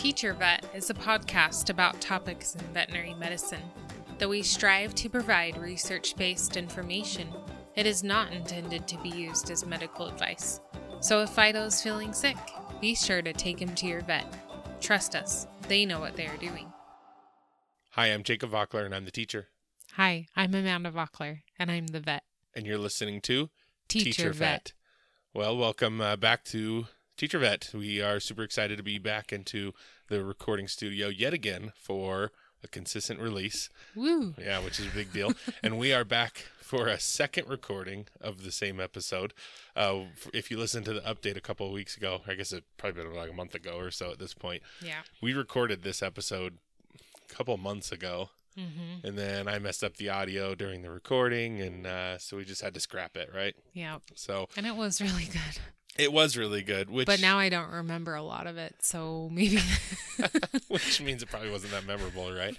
Teacher Vet is a podcast about topics in veterinary medicine. Though we strive to provide research based information, it is not intended to be used as medical advice. So if Fido is feeling sick, be sure to take him to your vet. Trust us, they know what they are doing. Hi, I'm Jacob Vockler, and I'm the teacher. Hi, I'm Amanda Vockler, and I'm the vet. And you're listening to Teacher, vet. Well, welcome uh, back to Teacher Vet. We are super excited to be back into the recording studio yet again for a consistent release. Woo! Yeah, which is a big deal. and we are back for a second recording of the same episode. Uh, if you listened to the update a couple of weeks ago, I guess it probably been like a month ago or so at this point. Yeah. We recorded this episode a couple months ago. Mm-hmm. And then I messed up the audio during the recording, and uh, so we just had to scrap it, right? Yeah. So And it was really good. It was really good, which But now I don't remember a lot of it, so maybe. which means it probably wasn't that memorable, right?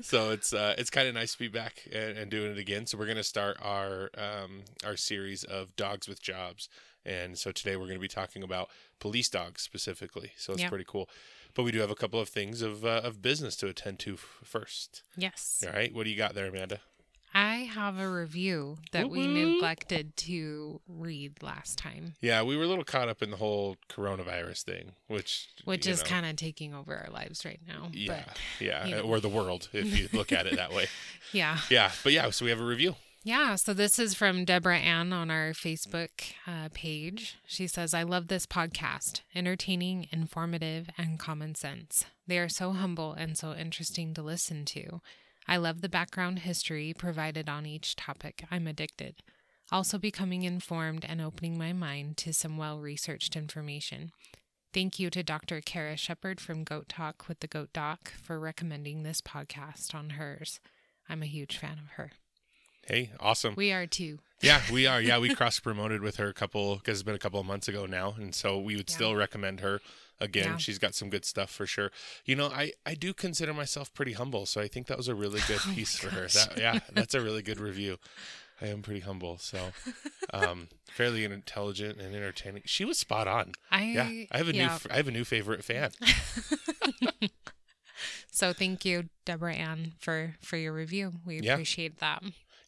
so it's uh, it's kind of nice to be back and, and doing it again. So we're gonna start our um, our series of dogs with jobs, and so today we're gonna be talking about police dogs specifically. So it's Yeah. pretty cool. But we do have a couple of things of uh, of business to attend to f- first. yes. All right, what do you got there, Amanda? I have a review that we neglected to read last time, Yeah, we were a little caught up in the whole coronavirus thing, which which is kind of taking over our lives right now. yeah, But yeah, you know. or the world if you look at it that way. yeah. Yeah, but yeah, so we have a review. Yeah, so this is from Deborah Ann on our Facebook uh, page. She says, I love this podcast. Entertaining, informative, and common sense. They are so humble and so interesting to listen to. I love the background history provided on each topic. I'm addicted. Also, becoming informed and opening my mind to some well researched information. Thank you to Dr. Kara Shepard from Goat Talk with the Goat Doc for recommending this podcast on hers. I'm a huge fan of her. Hey, awesome. We are too. Yeah, we are. Yeah, we cross promoted with her a couple because it's been a couple of months ago now, and so we would Yeah. still recommend her again. Yeah. She's got some good stuff for sure. You know, I I do consider myself pretty humble, so I think that was a really good Oh piece for her. That yeah, that's a really good review. I am pretty humble, so um, fairly intelligent and entertaining. She was spot on. I Yeah, I have a new i have a new favorite fan. So thank you, Deborah Ann, for for your review. We Yeah. appreciate that.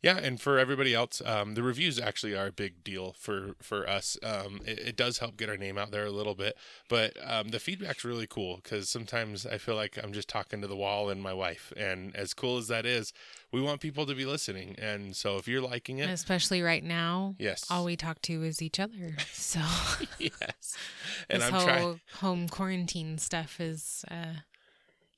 Yeah, and for everybody else, um, the reviews actually are a big deal for for us. Um, it, it does help get our name out there a little bit, but um, the feedback's really cool because sometimes I feel like I'm just talking to the wall and my wife, and as cool as that is, we want people to be listening. And so if you're liking it, Especially right now, yes, all we talk to is each other. So yes, and this I'm whole trying. home quarantine stuff is, uh,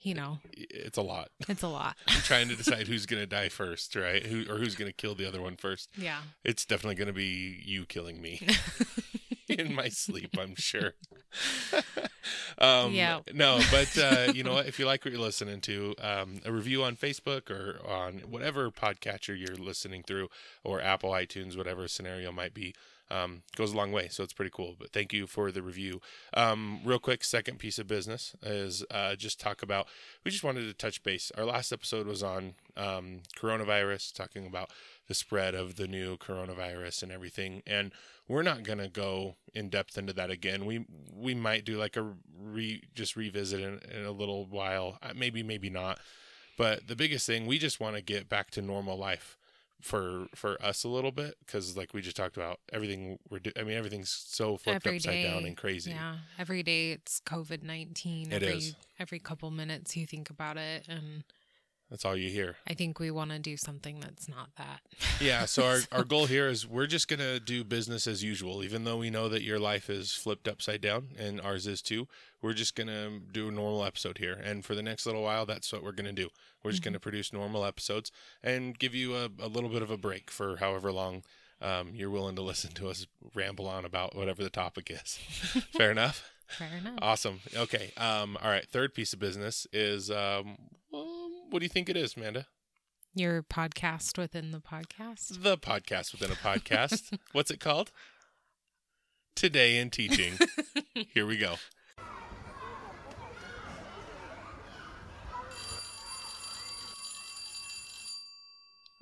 you know, It's a lot. it's a lot. I'm trying to decide who's gonna die first, right? Who or who's gonna kill the other one first. Yeah. It's definitely going to be you killing me in my sleep, I'm sure. um, Yeah. No, but uh, you know what? If you like what you're listening to, um, a review on Facebook or on whatever podcatcher you're listening through, or Apple, iTunes, whatever scenario might be, um, goes a long way. So it's pretty cool. But thank you for the review. Um, real quick, second piece of business is uh, just talk about. We just wanted to touch base. Our last episode was on um, coronavirus, talking about the spread of the new coronavirus and everything. And we're not gonna go in depth into that again. We we might do like a re just revisit in, in a little while. Uh, Maybe maybe not. But the biggest thing, we just want to get back to normal life for for us a little bit because like we just talked about everything we're do- I mean everything's so flipped Every upside down and crazy. Yeah. Every day it's COVID nineteen. It every is. every couple minutes you think about it, and That's all you hear. I think we want to do something that's not that. Yeah, so our, our goal here is we're just going to do business as usual, even though we know that your life is flipped upside down and ours is too. We're just going to do a normal episode here. And for the next little while, that's what we're going to do. We're just going to produce normal episodes and give you a, a little bit of a break for however long um, you're willing to listen to us ramble on about whatever the topic is. Fair enough? Fair enough. Awesome. Okay. Um, all right. Third piece of business is um, what do you think it is, Amanda? Your podcast within the podcast. The podcast within a podcast. What's it called? Today in Teaching. Here we go.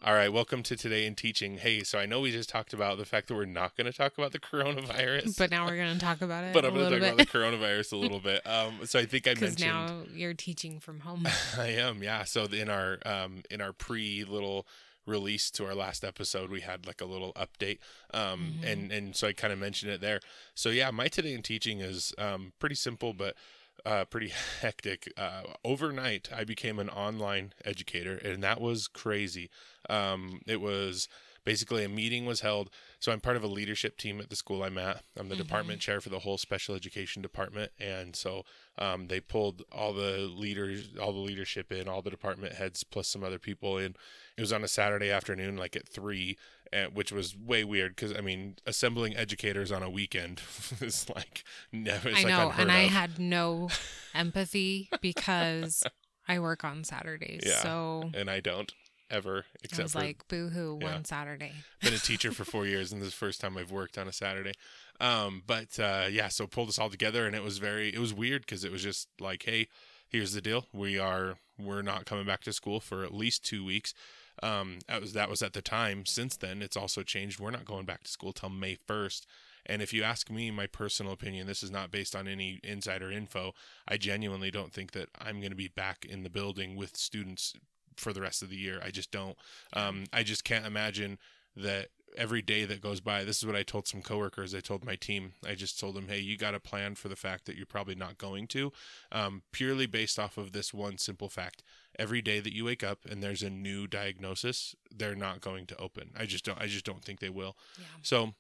All right, welcome to today in teaching. Hey, so I know we just talked about the fact that we're not going to talk about the coronavirus, But now we're going to talk about it. but I'm going to talk bit. about the coronavirus a little bit. Um, so I think I mentioned. Because now you're teaching from home. I am, yeah. So in our um in our pre little release to our last episode, we had like a little update, um, Mhm. and and so I kind of mentioned it there. So yeah, my today in teaching is um pretty simple, but uh, pretty hectic. Uh, overnight, I became an online educator, and that was crazy. Um, it was basically a meeting was held. So I'm part of a leadership team at the school I'm at. I'm the Mhm. department chair for the whole special education department, and so um, they pulled all the leaders, all the leadership in, all the department heads, plus some other people in. It was on a Saturday afternoon, like at three, and, which was way weird because I mean, assembling educators on a weekend is like never. I like know. And I had no empathy because I work on Saturdays. Yeah. So and I don't ever, I except was for like, boo hoo, yeah. one Saturday. been a teacher for four years, and this is the first time I've worked on a Saturday. Um, but uh, yeah, so pulled us all together, and it was very, it was weird because it was just like, hey, here's the deal: we are, we're not coming back to school for at least two weeks. Um, that was that was at the time. Since then, it's also changed. We're not going back to school till May first. And if you ask me, my personal opinion, this is not based on any insider info. I genuinely don't think that I'm going to be back in the building with students for the rest of the year. I just don't. Um, I just can't imagine that every day that goes by. This is what I told some coworkers. I told my team. I just told them, hey, you got to plan for the fact that you're probably not going to, um, purely based off of this one simple fact. Every day that you wake up and there's a new diagnosis, they're not going to open. I just don't. I just don't think they will. Yeah. So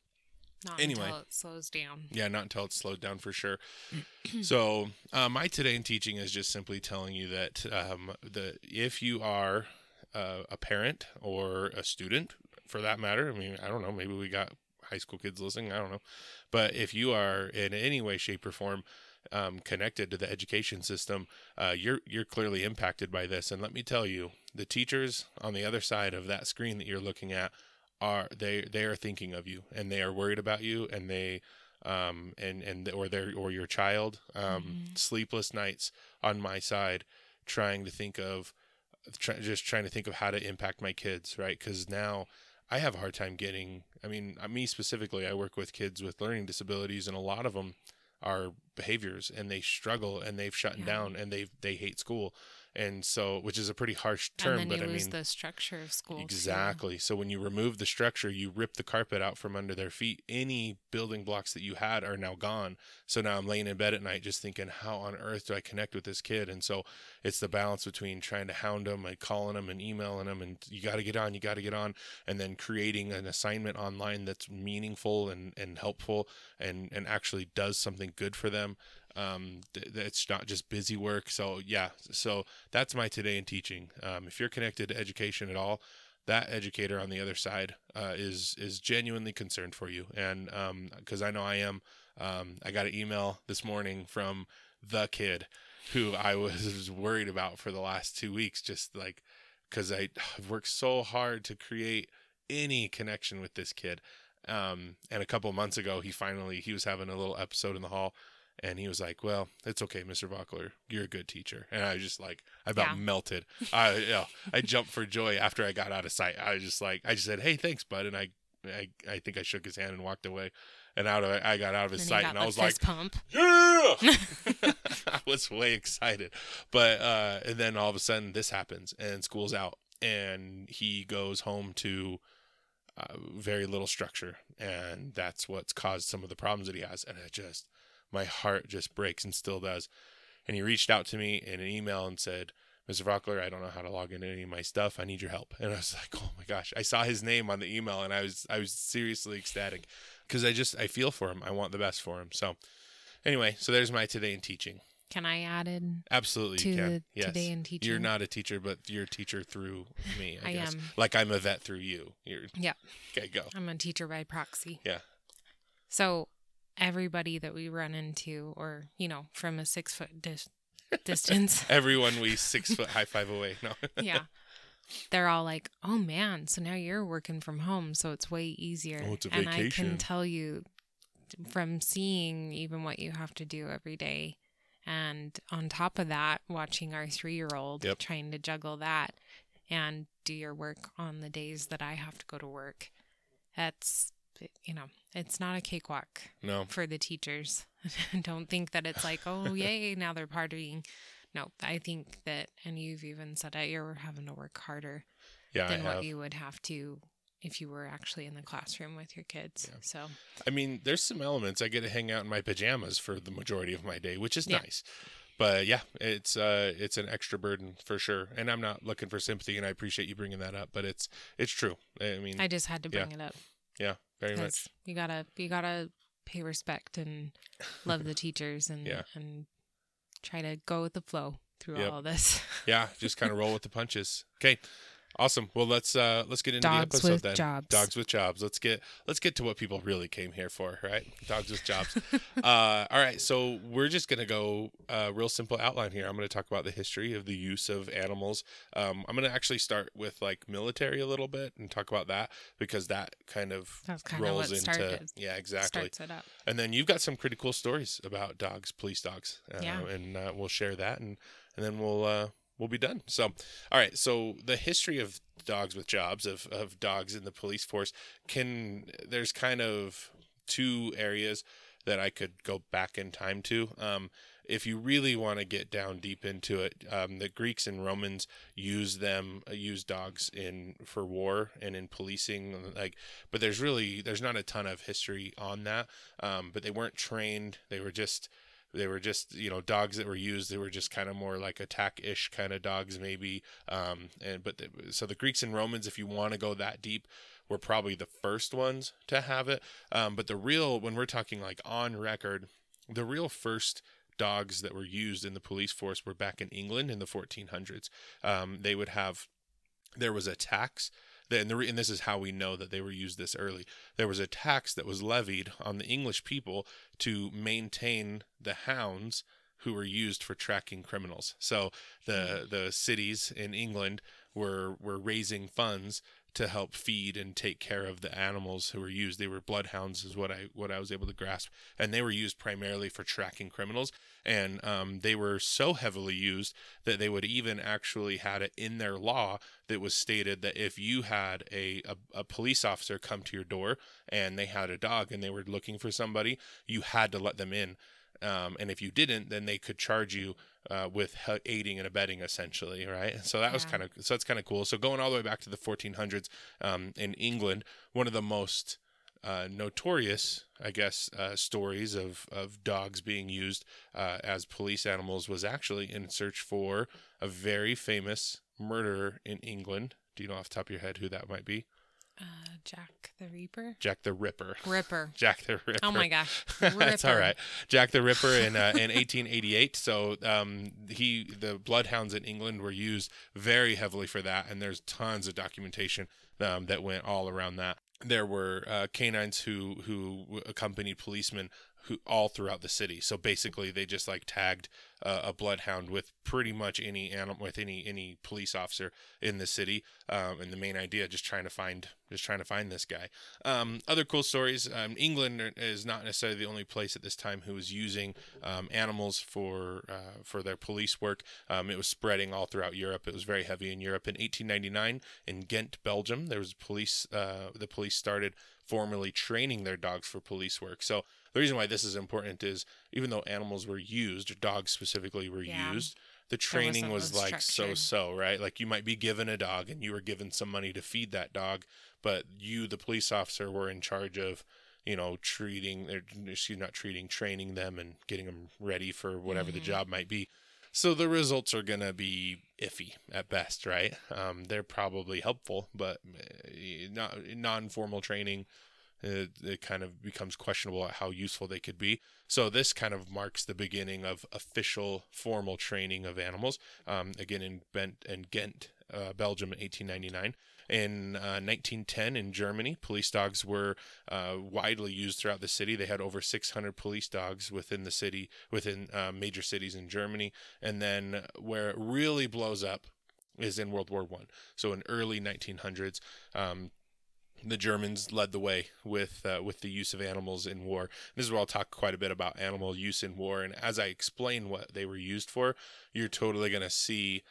Not Anyway. until it slows down. yeah, not until it's slowed down for sure. so uh, my today in teaching is just simply telling you that um, the if you are uh, a parent or a student, for that matter, I mean, I don't know, maybe we got high school kids listening, I don't know, but if you are in any way, shape, or form um, connected to the education system, uh, you're you're clearly impacted by this. And let me tell you, the teachers on the other side of that screen that you're looking at are they they are thinking of you and they are worried about you and they um and and or their or your child um Mhm. sleepless nights on my side trying to think of try, just trying to think of how to impact my kids right because now i have a hard time getting i mean uh, me specifically i work with kids with learning disabilities and a lot of them are behaviors and they struggle and they've shut Yeah. down and they they hate school and so which is a pretty harsh term and then but you i lose mean the structure of school. too. Exactly. So when you remove the structure, you rip the carpet out from under their feet. Any building blocks that you had are now gone. So now I'm laying in bed at night just thinking, how on earth do I connect with this kid? And so it's the balance between trying to hound them and calling them and emailing them and you got to get on, you got to get on, and then creating an assignment online that's meaningful and, and helpful and, and actually does something good for them. Um, th- it's not just busy work. So yeah, so that's my today in teaching. Um, if you're connected to education at all, that educator on the other side uh, is is genuinely concerned for you, and because I know I am. Um, I got an email this morning from the kid who I was worried about for the last two weeks, just like because I I've worked so hard to create any connection with this kid. Um, and a couple months ago, he finally he was having a little episode in the hall, and he was like, "Well, it's okay, Mr. Vockler. You're a good teacher." And I was just like, I about Yeah. melted. I you know, I jumped for joy after I got out of sight. I was just like, I just said, "Hey, thanks, bud," and I I, I think I shook his hand and walked away. And out of I got out of his Then sight, and I was like, pump. yeah i was way excited but uh and then all of a sudden this happens and school's out and he goes home to uh, very little structure and that's what's caused some of the problems that he has and it just my heart just breaks and still does and he reached out to me in an email and said Mr. Vockler, I don't know how to log into any of my stuff. I need your help. And I was like, oh my gosh. I saw his name on the email and I was I was seriously ecstatic because I just I feel for him. I want the best for him. So anyway, so there's my today in teaching. Can I add in Absolutely, to you can. the yes. today in teaching? You're not a teacher, but you're a teacher through me. I, I guess. am. Like I'm a vet through you. You're Yep. okay. Go. I'm a teacher by proxy. Yeah. So everybody that we run into, or you know, from a six foot dis- distance, Everyone we six foot high five away. No. yeah, they're all like, "Oh man, so now you're working from home, so it's way easier." Oh, it's a and I can tell you from seeing even what you have to do every day, and on top of that, watching our three year old Yep. trying to juggle that. and do your work on the days that I have to go to work. That's, you know, it's not a cakewalk No. for the teachers. Don't think that it's like, oh, yay, now they're partying. No, I think that, and you've even said that you're having to work harder Yeah, I than what have. you would have to if you were actually in the classroom with your kids. Yeah. So, I mean, there's some elements. I get to hang out in my pajamas for the majority of my day, which is Yeah. nice. But yeah, it's uh, it's an extra burden for sure. And I'm not looking for sympathy, and I appreciate you bringing that up. But it's it's true. I mean, I just had to Yeah. bring it up yeah, very much. you gotta you gotta pay respect and love the teachers and Yeah. and try to go with the flow through Yep. all this. Yeah, just kind of roll with the punches. Okay. Awesome. Well, let's uh let's get into Dogs the episode with then. jobs. Dogs with jobs. Let's get let's get to what people really came here for, right? Dogs with jobs. uh all right, so we're just going to go uh real simple outline here. I'm going to talk about the history of the use of animals. Um I'm going to actually start with like military a little bit and talk about that because that kind of That's kind of rolls what into started Yeah, exactly. starts it up. And then you've got some pretty cool stories about dogs, police dogs. Uh, Yeah. And uh, we'll share that and, and then we'll uh, we'll be done. So, all right. So the history of dogs with jobs, of, of dogs in the police force, can there's kind of two areas that I could go back in time to. Um, if you really want to get down deep into it, um, the Greeks and Romans used them, uh, used dogs in for war and in policing. Like, but there's really there's not a ton of history on that. Um, but they weren't trained. They were just they were just you know dogs that were used. They were just kind of more like attack ish kind of dogs maybe. Um, and but the, so the Greeks and Romans, if you want to go that deep, were probably the first ones to have it. Um, but the real when we're talking like on record, the real first dogs that were used in the police force were back in England in the 1400s. Um, they would have there was a tax and, the, and this is how we know that they were used this early. There was a tax that was levied on the English people to maintain the hounds who were used for tracking criminals. So the mm. the cities in England were were raising funds to help feed and take care of the animals who were used. They were bloodhounds, is what I what I was able to grasp, and they were used primarily for tracking criminals. And um, they were so heavily used that they would even actually had it in their law that was stated that if you had a, a, a police officer come to your door and they had a dog and they were looking for somebody, you had to let them in. Um, and if you didn't, then they could charge you uh, with aiding and abetting, essentially, right? So that was kind of so that's kind of cool. So going all the way back to the 1400s um, in England, one of the most uh, notorious, I guess, uh, stories of, of dogs being used uh, as police animals was actually in search for a very famous murderer in England. Do you know off the top of your head who that might be? Uh, Jack the Reaper, Jack the Ripper. Ripper. Jack the Ripper. Oh my gosh, That's all right. Jack the Ripper in uh, in 1888. So um, he the bloodhounds in England were used very heavily for that, and there's tons of documentation um, that went all around that. There were uh, canines who who accompanied policemen who all throughout the city. So basically, they just like tagged uh, a bloodhound with pretty much any animal with any any police officer in the city. Um, and the main idea just trying to find just trying to find this guy. Um, other cool stories. Um, England is not necessarily the only place at this time who was using um, animals for uh, for their police work. Um, it was spreading all throughout Europe. It was very heavy in Europe. In 1899, in Ghent, Belgium, there was police. Uh, the police started formally training their dogs for police work. So the reason why this is important is even though animals were used, dogs specifically were Yeah. used, the training wasn't was like so so, right? Like you might be given a dog and you were given some money to feed that dog, but you, the police officer, were in charge of, you know, treating, or, excuse not treating, training them and getting them ready for whatever the Mhm. job might be. So the results are going to be iffy at best, right? Um, they're probably helpful, but uh, not non-formal training, it, it kind of becomes questionable how useful they could be. So this kind of marks the beginning of official formal training of animals. Um, again in Bent and Ghent, uh, Belgium, in 1899. In uh, 1910, in Germany, police dogs were uh, widely used throughout the city. They had over 600 police dogs within the city, within uh, major cities in Germany. And then where it really blows up is in World War One. So in early 1900s, um, the Germans led the way with uh, with the use of animals in war. This is where I'll talk quite a bit about animal use in war. And as I explain what they were used for, you're totally going to see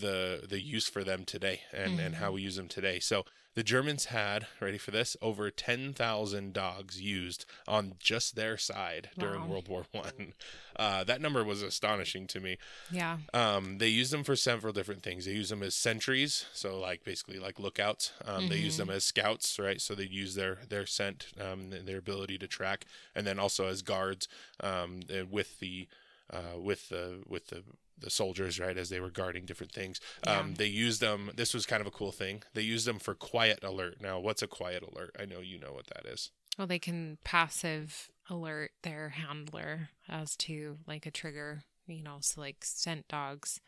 the the use for them today and and how Mhm. we use them today. So the Germans had ready for this over ten thousand dogs used on just their side during Wow. World War One. Uh, that number was astonishing to me. Yeah. Um, they use them for several different things. They use them as sentries, so like basically like lookouts. Um, They use Mhm. them as scouts, right? So they use their their scent, um, their ability to track, and then also as guards um, uh, with the uh, with the with the the soldiers, right, as they were guarding different things. Um, they used them. This was kind of a cool thing. They used them for quiet alert. Now, what's a quiet alert? I know you know what that is. Well, they can passive alert their handler as to like a trigger, you know, so like scent dogs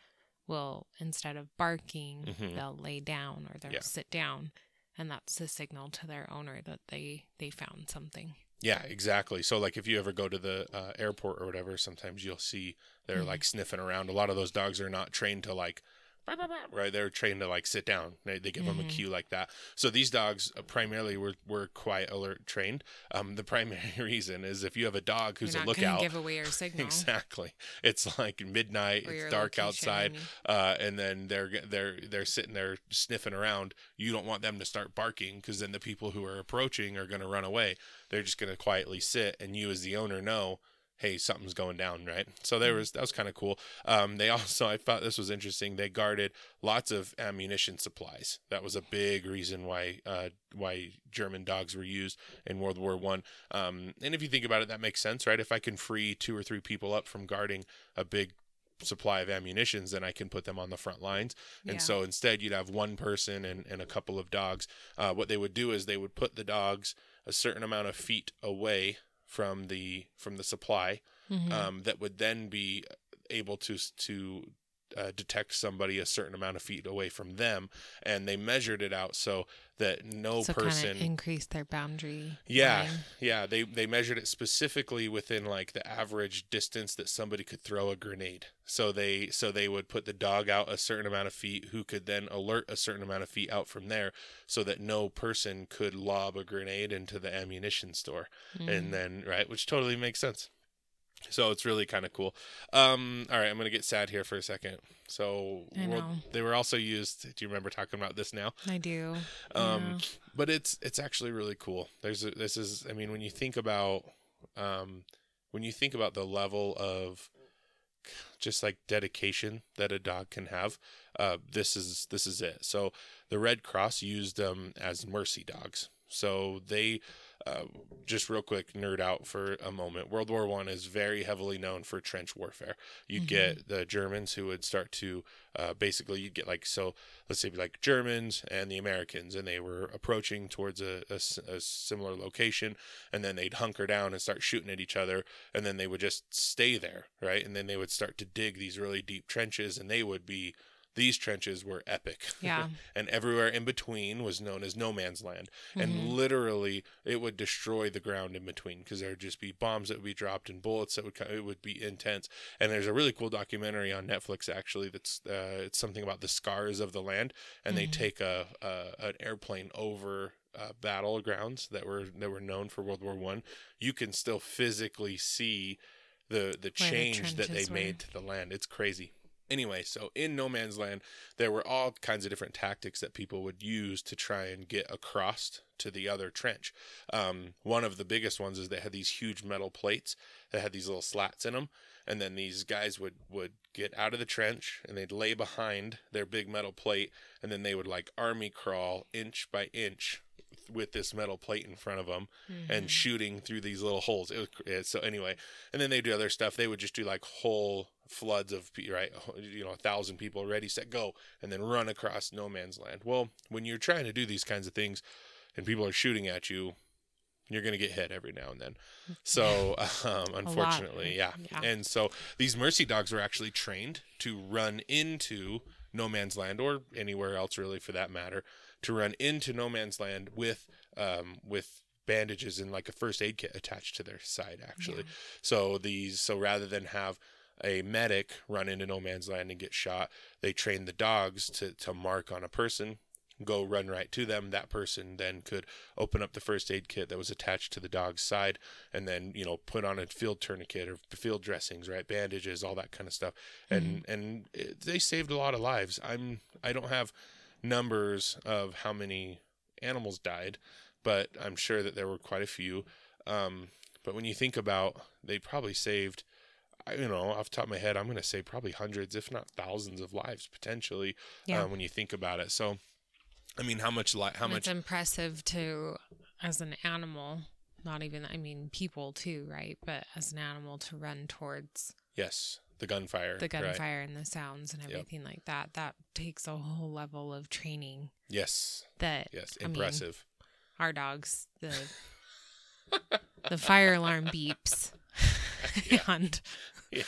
will instead of barking, Mhm. they'll lay down or they'll Yeah. sit down and that's the signal to their owner that they they found something. Yeah, exactly. So like if you ever go to the uh, airport or whatever, sometimes you'll see they're Mhm. like sniffing around. A lot of those dogs are not trained to like right. They're trained to like sit down. They, they give them a cue like that. So these dogs uh, primarily were, were quiet alert trained. Um, the primary reason is if you have a dog who's a lookout. give away your signal Exactly. It's like midnight. It's dark outside uh, and then they're they're they're sitting there sniffing around. You don't want them to start barking because then the people who are approaching are going to run away. They're just going to quietly sit, and you as the owner know, hey, something's going down, right? So there was that was kind of cool. Um, they also I thought this was interesting. They guarded lots of ammunition supplies. That was a big reason why uh, why German dogs were used in World War One. Um, and if you think about it, that makes sense, right? If I can free two or three people up from guarding a big supply of ammunitions, then I can put them on the front lines. And Yeah. so instead, you'd have one person and, and a couple of dogs. Uh, what they would do is they would put the dogs a certain amount of feet away from the from the supply Mhm. um, that would then be able to to uh, detect somebody a certain amount of feet away from them, and they measured it out so that no so person. kind of increase their boundary. Yeah, line. yeah. They they measured it specifically within like the average distance that somebody could throw a grenade. So they so they would put the dog out a certain amount of feet, who could then alert a certain amount of feet out from there, so that no person could lob a grenade into the ammunition store Mhm. and then right which totally makes sense so it's really kind of cool. Um all right i'm gonna get sad here for a second. So they were also used do you remember talking about this now? I do. um Yeah. but it's it's actually really cool. There's a, this is i mean when you think about um when you think about the level of just like dedication that a dog can have uh this is this is it. So the red cross used them as mercy dogs. So they uh, just real quick nerd out for a moment. World war one is very heavily known for trench warfare. You'd Mhm. get the germans who would start to uh, basically you'd get like so let's say like germans and the americans and they were approaching towards a similar location and then they'd hunker down and start shooting at each other and then they would just stay there right? And then they would start to dig these really deep trenches and they would be these trenches were epic Yeah. and everywhere in between was known as no man's land and Mhm. literally it would destroy the ground in between because there would just be bombs that would be dropped and bullets that would co- it would be intense and there's a really cool documentary on Netflix actually that's uh, it's something about the scars of the land and they Mhm. take a, a an airplane over uh, battlegrounds that were that were known for World War One you can still physically see the the the change that they were. made to the land it's crazy anyway so in no man's land there were all kinds of different tactics that people would use to try and get across to the other trench. Um, one of the biggest ones is they had these huge metal plates that had these little slats in them, and then these guys would would get out of the trench and they'd lay behind their big metal plate, and then they would like army crawl inch by inch with this metal plate in front of them and Mhm. shooting through these little holes. It was, yeah, so anyway, and then they do other stuff. They would just do like whole floods of right, you know, a thousand people ready, set, go, and then run across no man's land. Well, when you're trying to do these kinds of things, and people are shooting at you, you're gonna get hit every now and then. So, um, unfortunately, yeah. yeah. And so these mercy dogs were actually trained to run into no man's land or anywhere else, really, for that matter, to run into no man's land with um, with bandages and like a first aid kit attached to their side, actually. Yeah. So these, so rather than have a medic run into no man's land and get shot, they train the dogs to to mark on a person, go run right to them. That person then could open up the first aid kit that was attached to the dog's side, and then you know put on a field tourniquet or field dressings, right, bandages, all that kind of stuff, and and it, they saved a lot of lives. I'm I don't have numbers of how many animals died, but I'm sure that there were quite a few. Um, but when you think about, they probably saved, you know, off the top of my head, I'm going to say probably hundreds, if not thousands, of lives potentially. Yeah. Uh, when you think about it, so I mean, how much li- how And much It's impressive to, as an animal, not even, I mean, people too, right? But as an animal to run towards yes the gunfire the right. gunfire and the sounds and Yep. everything like that, that takes a whole level of training yes that yes I mean, impressive our dogs, the the fire alarm beeps Yeah. and yeah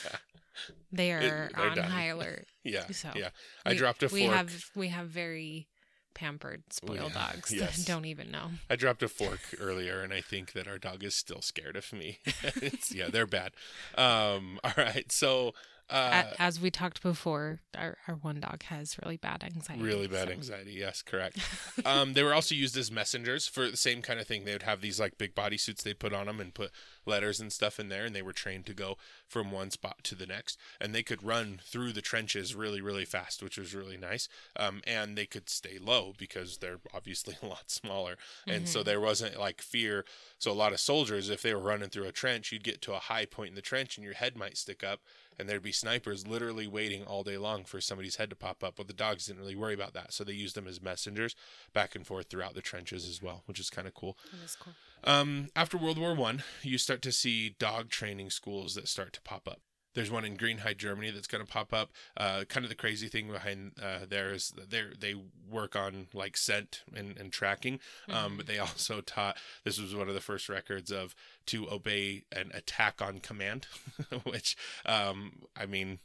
they are they're on done. high alert. yeah So, yeah I We- dropped a Fork. We have we have very pampered spoiled have- dogs yes. that don't even know. I dropped a fork earlier, and I think that our dog is still scared of me. it's, yeah, they're bad. Um, all right, so uh, As we talked before, our, our one dog has really bad anxiety. really bad so- anxiety. Yes, correct. um, they were also used as messengers for the same kind of thing. They would have these like big body suits they'd put on them and put letters and stuff in there, and they were trained to go from one spot to the next, and they could run through the trenches really, really fast, which was really nice. Um, and they could stay low because they're obviously a lot smaller, and so there wasn't like fear. So a lot of soldiers, if they were running through a trench, you'd get to a high point in the trench, and your head might stick up, and there'd be snipers literally waiting all day long for somebody's head to pop up. But the dogs didn't really worry about that, so they used them as messengers back and forth throughout the trenches as well, which is kind of cool. That is cool. Um, after World War One, you start to see dog training schools that start to pop up. There's one in Greenheid, Germany, that's going to pop up. Uh, kind of the crazy thing behind uh, there is they they work on like scent and, and tracking, um, but they also taught. This was one of the first records of to obey an attack on command, which um, I mean,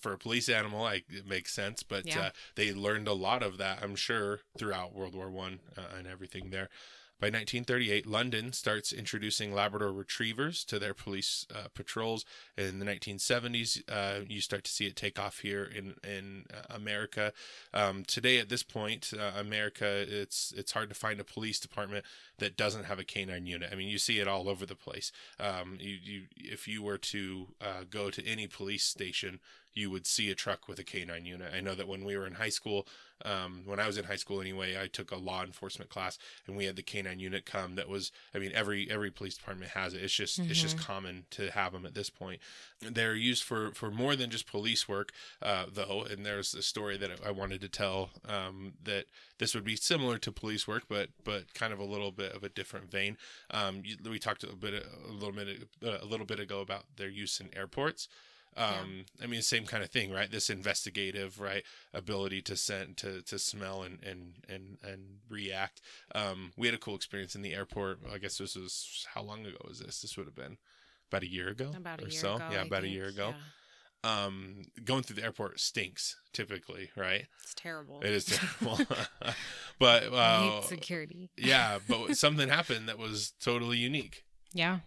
for a police animal, like it makes sense. But Yeah. uh, they learned a lot of that, I'm sure, throughout World War One uh, and everything there. By 1938, London starts introducing Labrador retrievers to their police uh, patrols. In the 1970s, uh, you start to see it take off here in in uh, America. Um, today, at this point, uh, America, it's it's hard to find a police department that doesn't have a canine unit. I mean, you see it all over the place. Um, you, you if you were to uh, go to any police station, you would see a truck with a canine unit. I know that when we were in high school, um, when I was in high school anyway, I took a law enforcement class and we had the canine unit come. That was, I mean, every every police department has it. It's just it's just common to have them at this point. They're used for for more than just police work, uh, though. And there's a story that I wanted to tell um, that this would be similar to police work, but but kind of a little bit of a different vein. Um, you, we talked a bit a little bit uh, a little bit ago about their use in airports. Um, I mean, same kind of thing, right? This investigative, right, ability to scent, to, to smell and, and, and, and react. Um, we had a cool experience in the airport. I guess this was, how long ago was this? This would have been about a year ago About a or year so. ago. yeah, I about a year ago. Yeah. Um, going through the airport stinks typically, right? It's terrible. It is terrible. but, uh, security. yeah, but something happened that was totally unique. Yeah.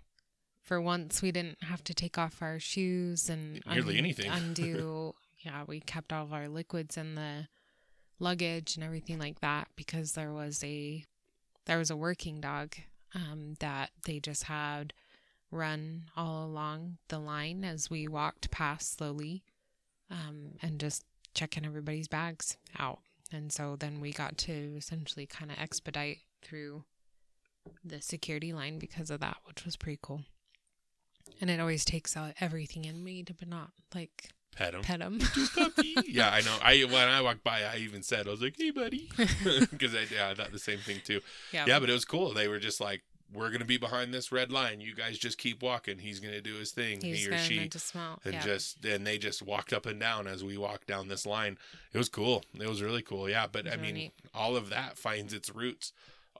For once, we didn't have to take off our shoes and Nearly anything. undo. yeah, we kept all of our liquids in the luggage and everything like that because there was a there was a working dog um, that they just had run all along the line as we walked past slowly um, and just checking everybody's bags out. And so then we got to essentially kind of expedite through the security line because of that, which was pretty cool. And it always takes out everything in me to but not like Pet him. pet him. puppy. yeah, I know. I when I walked by, I even said, I was like, "Hey, buddy," because I yeah, I thought the same thing too. yeah. Yeah, but it was cool. They were just like, "We're gonna be behind this red line. You guys just keep walking. He's gonna do his thing. He's he or she." smell. And yeah. just and they just walked up and down as we walked down this line. It was cool. It was really cool. Yeah, but I really mean, neat. all of that finds its roots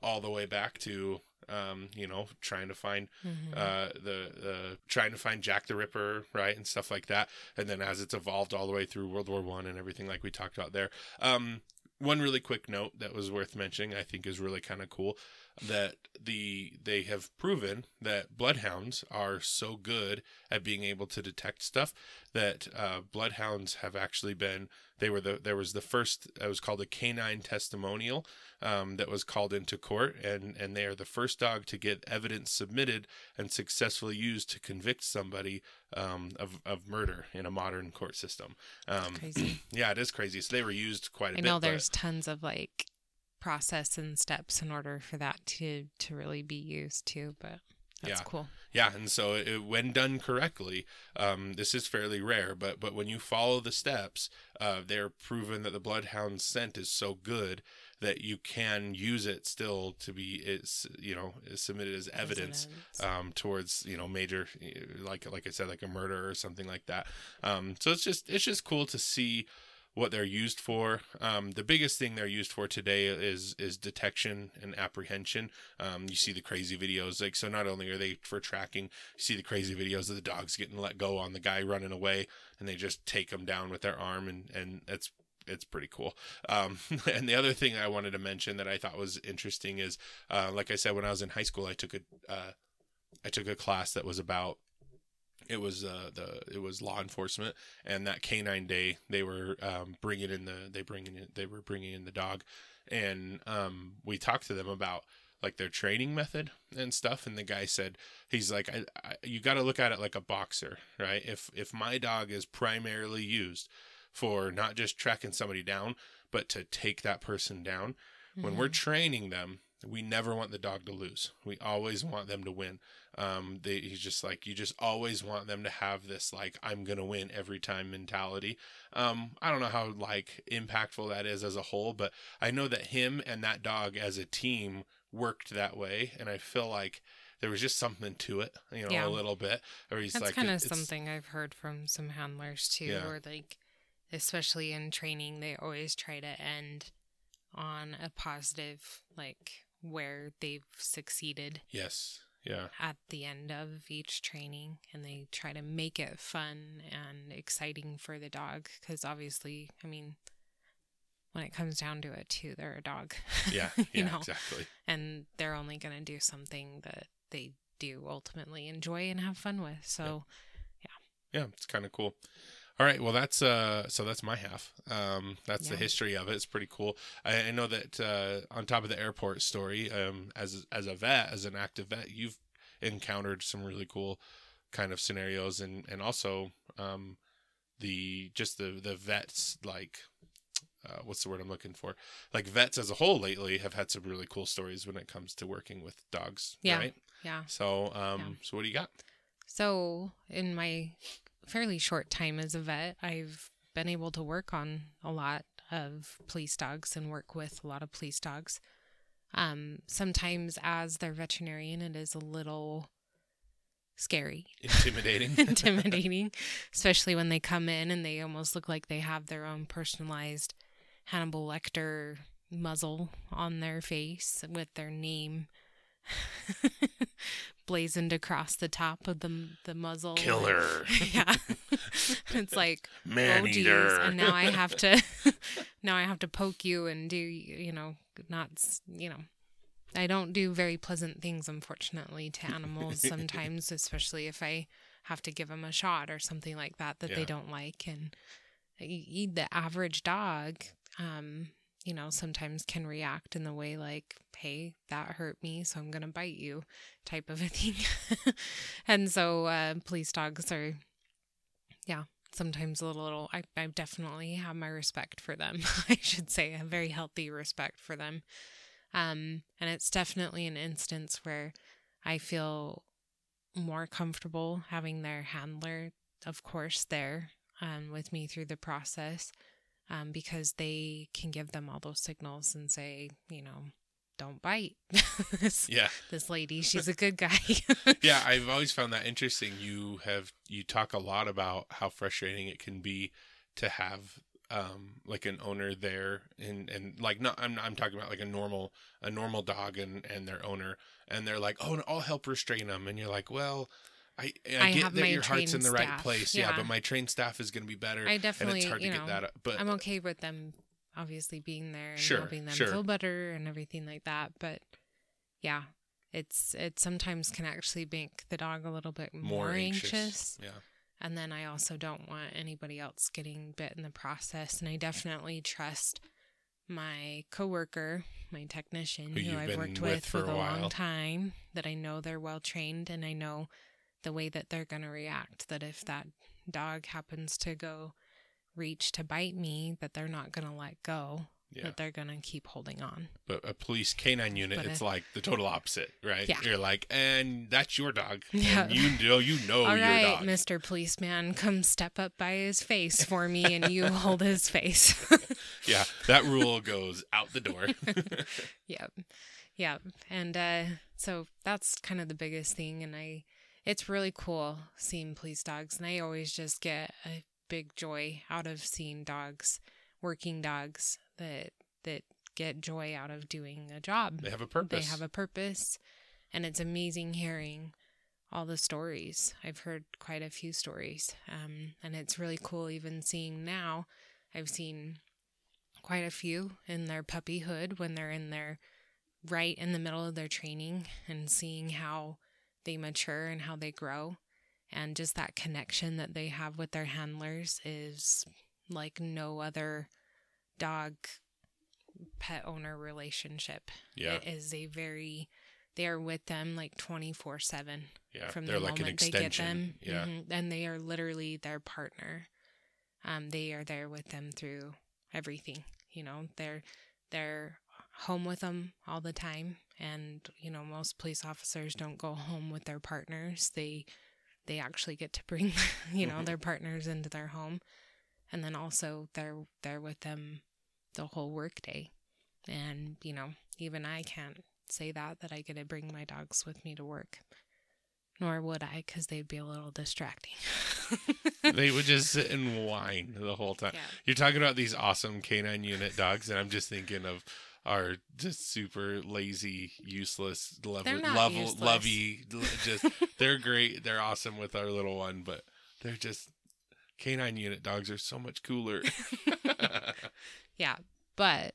all the way back to um, you know, trying to find Mhm. uh, the the trying to find Jack the Ripper, right, and stuff like that. And then as it's evolved all the way through World War One and everything like we talked about there. Um, one really quick note that was worth mentioning, I think, is really kind of cool that the they have proven that bloodhounds are so good at being able to detect stuff that uh, bloodhounds have actually been they were the there was the first it was called a canine testimonial um, that was called into court and and they are the first dog to get evidence submitted and successfully used to convict somebody um, of, of murder in a modern court system um, Crazy. yeah it is crazy so they were used quite a I bit know but- there's tons of like process and steps in order for that to to really be used too, but that's Yeah. cool. Yeah, and so it, when done correctly, um, this is fairly rare. But but when you follow the steps, uh, they're proven that the bloodhound scent is so good that you can use it still to be it's you know is submitted as evidence um, towards you know major like like I said like a murder or something like that. Um, so it's just it's just cool to see what they're used for. Um, the biggest thing they're used for today is is detection and apprehension. Um, you see the crazy videos like so. Not only are they for tracking, you see the crazy videos of the dogs getting let go on the guy running away, and they just take him down with their arm, and and it's it's pretty cool. Um, and the other thing I wanted to mention that I thought was interesting is, uh, like I said, when I was in high school, I took a uh, I took a class that was about it was uh, the it was law enforcement and that canine day they were um, bringing in the they bringing in they were bringing in the dog. And um, we talked to them about like their training method and stuff and the guy said he's like I, I, you got to look at it like a boxer right? If if my dog is primarily used for not just tracking somebody down but to take that person down when we're training them we never want the dog to lose we always want them to win um they, he's just like you just always want them to have this like i'm gonna win every time mentality um i don't know how like impactful that is as a whole but i know that him and that dog as a team worked that way and i feel like there was just something to it you know Yeah. a little bit or he's That's like kind of something I've heard from some handlers too, Yeah. or like, especially in training, they always try to end on a positive, like where they've succeeded yes yeah at the end of each training, and they try to make it fun and exciting for the dog. Because obviously, I mean, when it comes down to it, too, they're a dog. yeah you yeah know, exactly and they're only going to do something that they do ultimately enjoy and have fun with. So, yeah. yeah it's kind of cool all right well that's uh so that's my half um that's the history of it it's pretty cool i, I know that uh on top of the airport story um as as a vet as an active vet you've encountered some really cool kind of scenarios and and also um the just the the vets like uh, what's the word I'm looking for? Like vets as a whole lately have had some really cool stories when it comes to working with dogs. Yeah. Right. yeah. So, um, Yeah. so what do you got? So, in my fairly short time as a vet, I've been able to work on a lot of police dogs and work with a lot of police dogs. Um, sometimes, as their veterinarian, it is a little scary, Intimidating. intimidating, especially when they come in and they almost look like they have their own personalized Hannibal Lecter muzzle on their face with their name blazoned across the top of the the muzzle. Killer. yeah. it's like Man oh geez, eater. and now I have to now I have to poke you and do you know not you know I don't do very pleasant things unfortunately to animals sometimes especially if I have to give them a shot or something like that that Yeah. they don't like and y- y- the average dog um you know sometimes can react in the way like hey that hurt me so i'm going to bite you type of a thing. And so uh police dogs are yeah sometimes a little I, I definitely have my respect for them i should say a very healthy respect for them. Um and it's definitely an instance where i feel more comfortable having their handler of course there um, with me through the process um, because they can give them all those signals and say you know don't bite this, yeah. this lady she's a good guy Yeah. I've always found that interesting. You have, you talk a lot about how frustrating it can be to have, um, like an owner there and, and like, not, I'm, I'm talking about like a normal, a normal dog and, and their owner. And they're like, oh, I'll help restrain them. And you're like, well, I, I, I get that your heart's in the right place. Yeah. Yeah. But my trained staff is going to be better. I and definitely, it's hard to you get know, that. up. But I'm okay with them obviously being there and Sure, helping them sure. feel better and everything like that. But yeah, it's it sometimes can actually make the dog a little bit more, more anxious. anxious. Yeah. And then I also don't want anybody else getting bit in the process. And I definitely trust my coworker, my technician, Who who, I've worked with with, for for a a long time, that I know they're well trained and I know the way that they're going to react. That if that dog happens to go reach to bite me, that they're not going to let go, Yeah. that they're going to keep holding on. But a police canine unit, But it's a- like the total opposite, right? Yeah. You're like, and that's your dog. Yeah. And you know, you know All your right, dog. Mr. Policeman, come step up by his face for me and you hold his face. Yeah, that rule goes out the door. Yep. Yep. And uh, so that's kind of the biggest thing. And I, it's really cool seeing police dogs. And I always just get a big joy out of seeing dogs, working dogs that, that get joy out of doing a job. they have a purpose. They have a purpose. And it's amazing hearing all the stories. I've heard quite a few stories. Um, and it's really cool even seeing now. I've seen quite a few in their puppyhood when they're in their right in the middle of their training and seeing how they mature and how they grow. And just that connection that they have with their handlers is like no other dog pet owner relationship. yeah, It is a very, they are with them like 24 7 yeah. from the like moment they get them. Yeah, Mhm. And they are literally their partner. Um, they are there with them through everything. You know, they're they're home with them all the time, and you know most police officers don't go home with their partners. They they actually get to bring you know Mhm. their partners into their home, and then also they're they're with them the whole workday. And you know, even I can't say that that I get to bring my dogs with me to work. Nor would I, because they'd be a little distracting. they would just sit and whine the whole time. yeah. You're talking about these awesome canine unit dogs, and I'm just thinking of our just super lazy, useless, level, useless. lovey. Just they're great. They're awesome with our little one, but they're just canine unit dogs are so much cooler. Yeah, but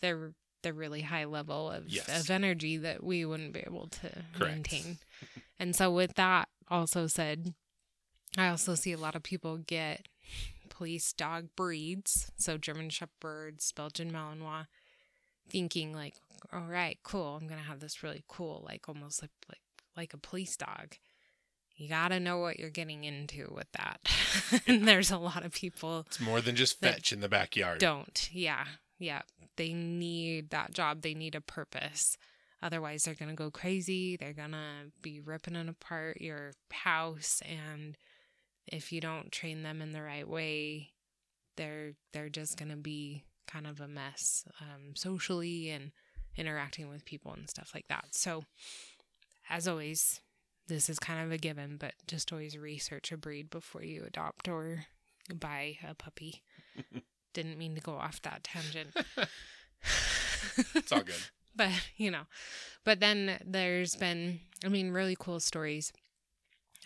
they're they're really high level of Yes. of energy that we wouldn't be able to Correct. maintain. And so with that also said, I also see a lot of people get police dog breeds, so German shepherds, Belgian Malinois, thinking like, all right, cool, I'm going to have this really cool like almost like like like a police dog. You got to know what you're getting into with that. and there's a lot of people it's more than just fetch in the backyard. don't. Yeah. Yeah. They need that job. They need a purpose. Otherwise, they're going to go crazy. They're going to be ripping it apart your house. And if you don't train them in the right way, they're they're just going to be kind of a mess um, socially and interacting with people and stuff like that. So, as always, this is kind of a given, but just always research a breed before you adopt or buy a puppy. Didn't mean to go off that tangent. It's all good. but, you know, but then there's been, I mean, really cool stories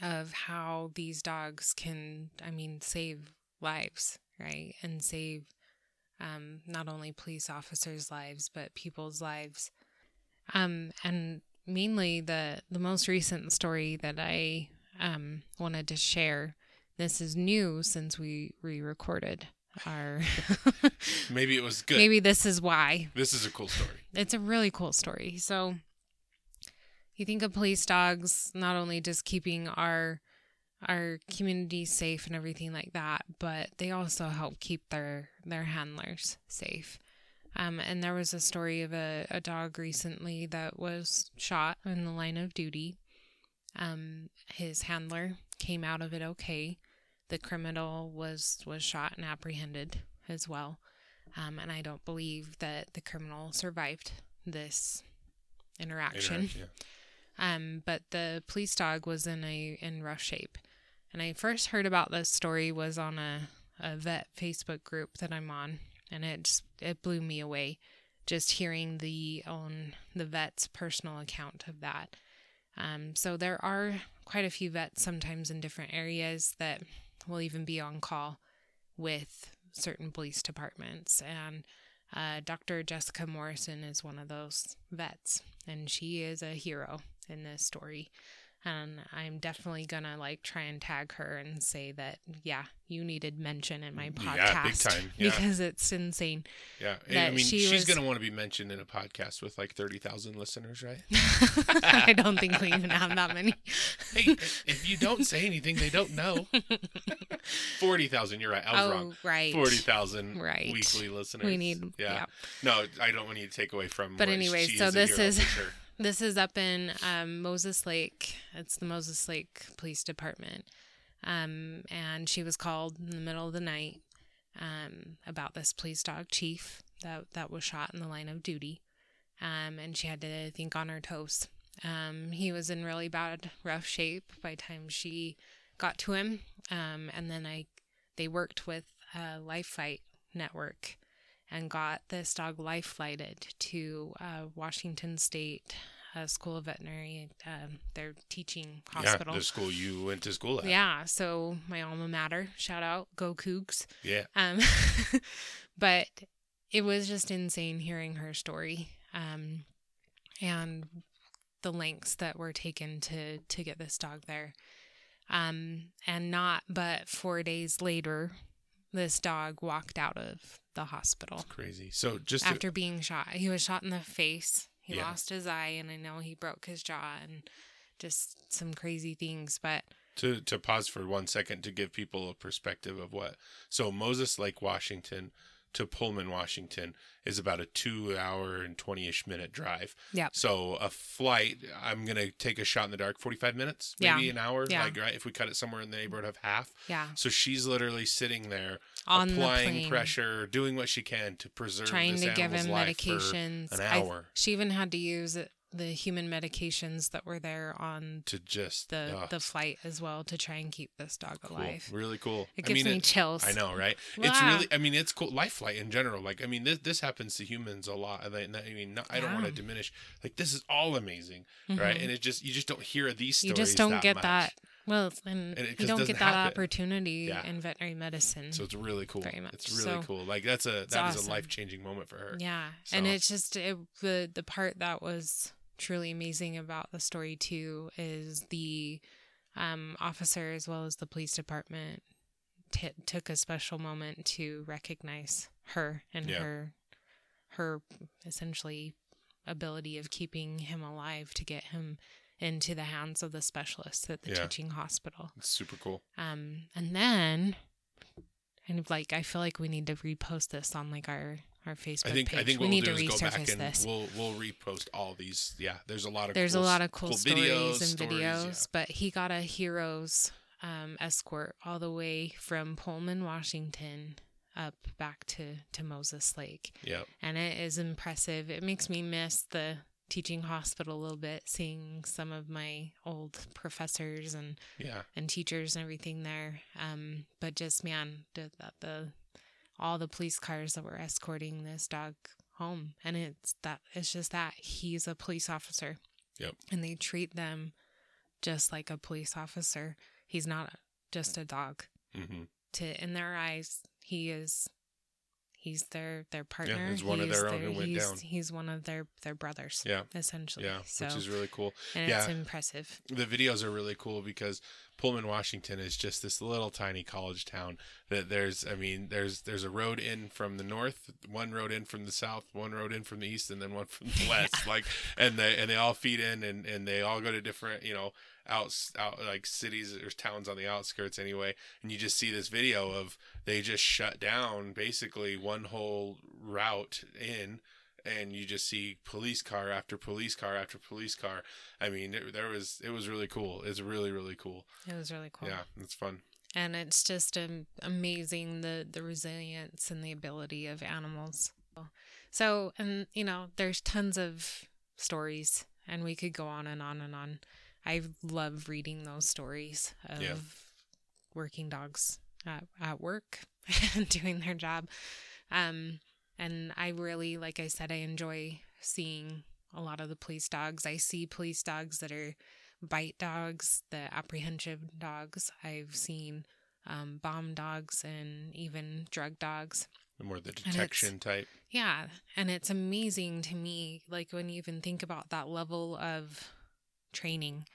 of how these dogs can, I mean, save lives, right? And save um, not only police officers' lives, but people's lives. Um, and mainly the the most recent story that I um, wanted to share. This is new since we re-recorded our. Maybe it was good. Maybe this is why This is a cool story. it's a really cool story. So you think of police dogs not only just keeping our our community safe and everything like that, but they also help keep their their handlers safe. Um, and there was a story of a, a dog recently that was shot in the line of duty. Um, his handler came out of it okay. The criminal was was shot and apprehended as well. Um, and I don't believe that the criminal survived this interaction. Interaction, yeah. Um, but the police dog was in a in rough shape. And I first heard about this story was on a, a vet Facebook group that I'm on, and it just it blew me away, just hearing the on the vet's personal account of that. Um, so there are quite a few vets sometimes in different areas that will even be on call with certain police departments, and uh, Dr. Jessica Morrison is one of those vets, and she is a hero in this story. And I'm definitely gonna like try and tag her and say that yeah, you needed mention in my podcast Yeah, big time, yeah. because it's insane. Yeah, I mean, she she's was- gonna want to be mentioned in a podcast with like thirty thousand listeners, right? I don't think we even have that many. hey, if you don't say anything, they don't know. Forty thousand. You're right. I was oh, wrong. right. Forty thousand Right. weekly listeners. We need Yeah. yeah. No, I don't want you to take away from. But anyway, so this is-. This is up in um, Moses Lake. It's the Moses Lake Police Department. Um, and she was called in the middle of the night um, about this police dog chief that, that was shot in the line of duty. Um, and she had to think on her toes. Um, he was in really bad, rough shape by the time she got to him. Um, and then I, they worked with uh, Life Flight Network and got this dog life flighted to uh, Washington State uh, School of Veterinary, um, their teaching hospital. Yeah, the school you went to school at. Yeah, so my alma mater, shout out, go Cougs. Yeah. Um, but it was just insane hearing her story um, and the lengths that were taken to to get this dog there. Um, and not but four days later, this dog walked out of the hospital Crazy. So just to- after being shot. He was shot in the face. He Yeah. lost his eye, and I know he broke his jaw and just some crazy things. But to to pause for one second to give people a perspective of what so Moses Lake, Washington to Pullman, Washington is about a two hour and twenty ish minute drive. Yep. So a flight, I'm gonna take a shot in the dark, forty five minutes, Yeah. maybe an hour. Yeah. Like right, if we cut it somewhere in the neighborhood of half. yeah, So she's literally sitting there on applying plane, pressure, doing what she can to preserve trying this to give him medications. an I- hour she even had to use it- the human medications that were there on to just the ugh, the flight as well to try and keep this dog cool. alive. Really cool. It I gives mean, me it- chills. I know, right? It's really. I mean, it's cool. Life flight in general. Like, I mean, this this happens to humans a lot. I I mean, not, I don't want to diminish. Like, this is all amazing, right? Mhm. And it just you just don't hear these stories. You just don't that get much. that. Well, and, And it you don't get that happen. opportunity Yeah. in veterinary medicine. So it's really cool. Very much. It's really So, cool. Like that's a that is awesome. a life changing moment for her. Yeah, and it's just it, the the part that was truly amazing about the story too is the um, officer as well as the police department t- took a special moment to recognize her and Yeah. her her essentially ability of keeping him alive to get him into the hands of the specialists at the Yeah. teaching hospital. It's super cool. Um, and then, kind of like, I feel like we need to repost this on like our our Facebook I think page. I think we need we'll to do is go back resurface and this. we'll we'll repost all these. Yeah, there's a lot of There's cool, a lot of cool, cool stories videos, and stories, videos, but he got a hero's um, escort all the way from Pullman, Washington, up back to to Moses Lake, Yeah. and it is impressive. It makes me miss the teaching hospital a little bit, seeing some of my old professors and Yeah. and teachers and everything there. Um, but just man, the, the, the all the police cars that were escorting this dog home, and it's that it's just that he's a police officer. Yep. And they treat them just like a police officer. He's not just a dog. hmm To in their eyes, he is. He's their their partner. he's one of He is their own who went he's, down. He's one of their their brothers. Yeah. essentially. Yeah, So which is really cool. and yeah. it's impressive. the videos are really cool because Pullman, Washington is just this little tiny college town that there's I mean there's there's a road in from the north, one road in from the south, one road in from the east and then one from the west like and they and they all feed in and and they all go to different, you know, out out like cities or towns on the outskirts anyway and you just see this video of they just shut down basically one whole route in and you just see police car after police car after police car. I mean, it, there was it was really cool. It's really really cool. It was really cool. Yeah, it's fun. and it's just um, amazing the the resilience and the ability of animals so and you know there's tons of stories and we could go on and on and on i love reading those stories of Yeah. working dogs at, at work and doing their job. Um and i really like i said i enjoy seeing a lot of the police dogs. I see police dogs that are bite dogs the apprehensive dogs. I've seen um, bomb dogs and even drug dogs. More the detection type. yeah, and it's amazing to me, like when you even think about that level of training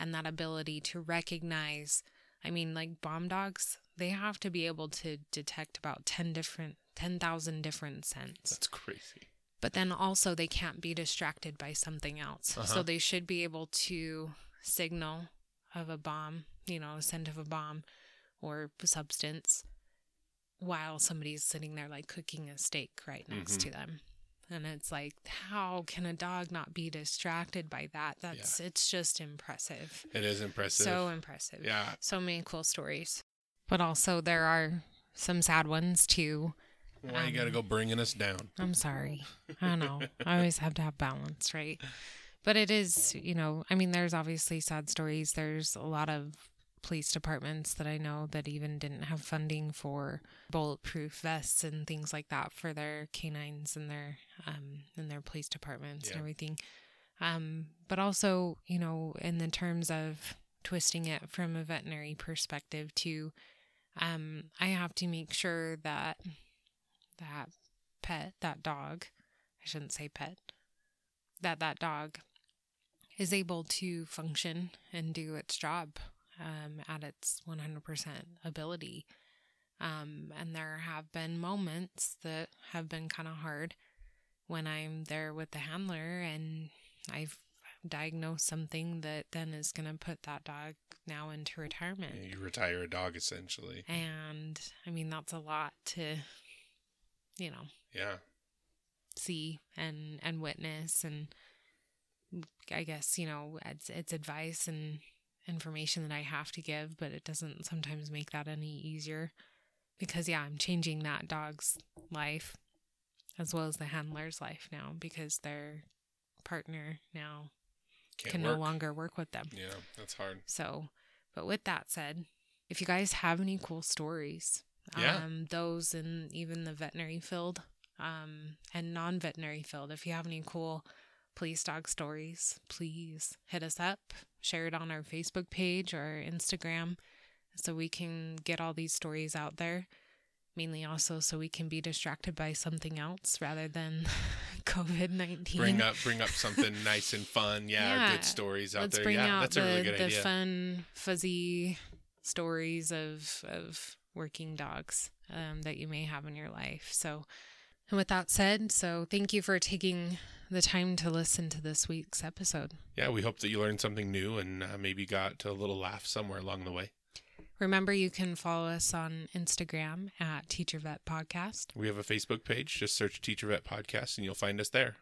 and that ability to recognize. I mean, like bomb dogs, they have to be able to detect about 10 different, 10,000 different scents. That's crazy. But then also, they can't be distracted by something else. Uh-huh. So they should be able to signal of a bomb, you know, a scent of a bomb or substance while somebody's sitting there like cooking a steak right next Mhm. to them. And it's like, how can a dog not be distracted by that? That's it's just impressive. It is impressive. So impressive. yeah. So many cool stories. But also there are some sad ones too. Why you got to Um, go bringing us down? I'm sorry. I know. I always have to have balance, right? But it is, you know, I mean, there's obviously sad stories. There's a lot of police departments that I know that even didn't have funding for bulletproof vests and things like that for their canines and their um in their police departments and everything. Um, but also, you know, in the terms of twisting it from a veterinary perspective too, um, I have to make sure that that pet, that dog, I shouldn't say pet, that that dog is able to function and do its job um, at its 100% ability. Um, and there have been moments that have been kind of hard when I'm there with the handler and I've diagnosed something that then is going to put that dog now into retirement. You retire a dog essentially. And I mean, that's a lot to, you know, Yeah. see and and witness and I guess you know it's it's advice and information that I have to give, but it doesn't sometimes make that any easier because yeah, I'm changing that dog's life as well as the handler's life now because their partner now Can't can work. no longer work with them. Yeah, that's hard. So, but with that said, if you guys have any cool stories, Yeah. um, those in even the veterinary field, um, and non-veterinary field, if you have any cool police dog stories, please hit us up, share it on our Facebook page or Instagram, so we can get all these stories out there. Mainly also so we can be distracted by something else rather than COVID nineteen. Bring up bring up something nice and fun. Yeah, Yeah. good stories out Let's there. bring yeah, out that's the, a really good the idea. fun, fuzzy stories of of working dogs um, that you may have in your life. So, and with that said, so thank you for taking the time to listen to this week's episode. Yeah, we hope that you learned something new and uh, maybe got a little laugh somewhere along the way. Remember, you can follow us on Instagram at Teacher Vet Podcast. We have a Facebook page. Just search Teacher Vet Podcast and you'll find us there.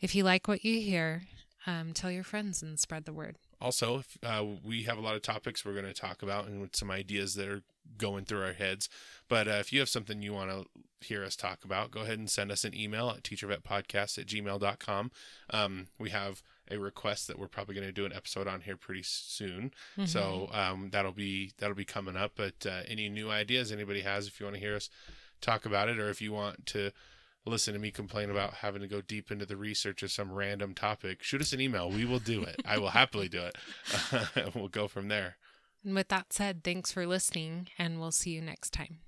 If you like what you hear, um, tell your friends and spread the word. Also, if, uh, we have a lot of topics we're going to talk about and some ideas that are going through our heads. But uh, if you have something you want to hear us talk about, go ahead and send us an email at teachervetpodcast at gmail.com. Um, we have a request that we're probably going to do an episode on here pretty soon. So um, that'll be that'll be coming up. But uh, any new ideas anybody has, if you want to hear us talk about it, or if you want to listen to me complain about having to go deep into the research of some random topic, shoot us an email. We will do it. I will happily do it. we'll go from there. And with that said, thanks for listening, and we'll see you next time.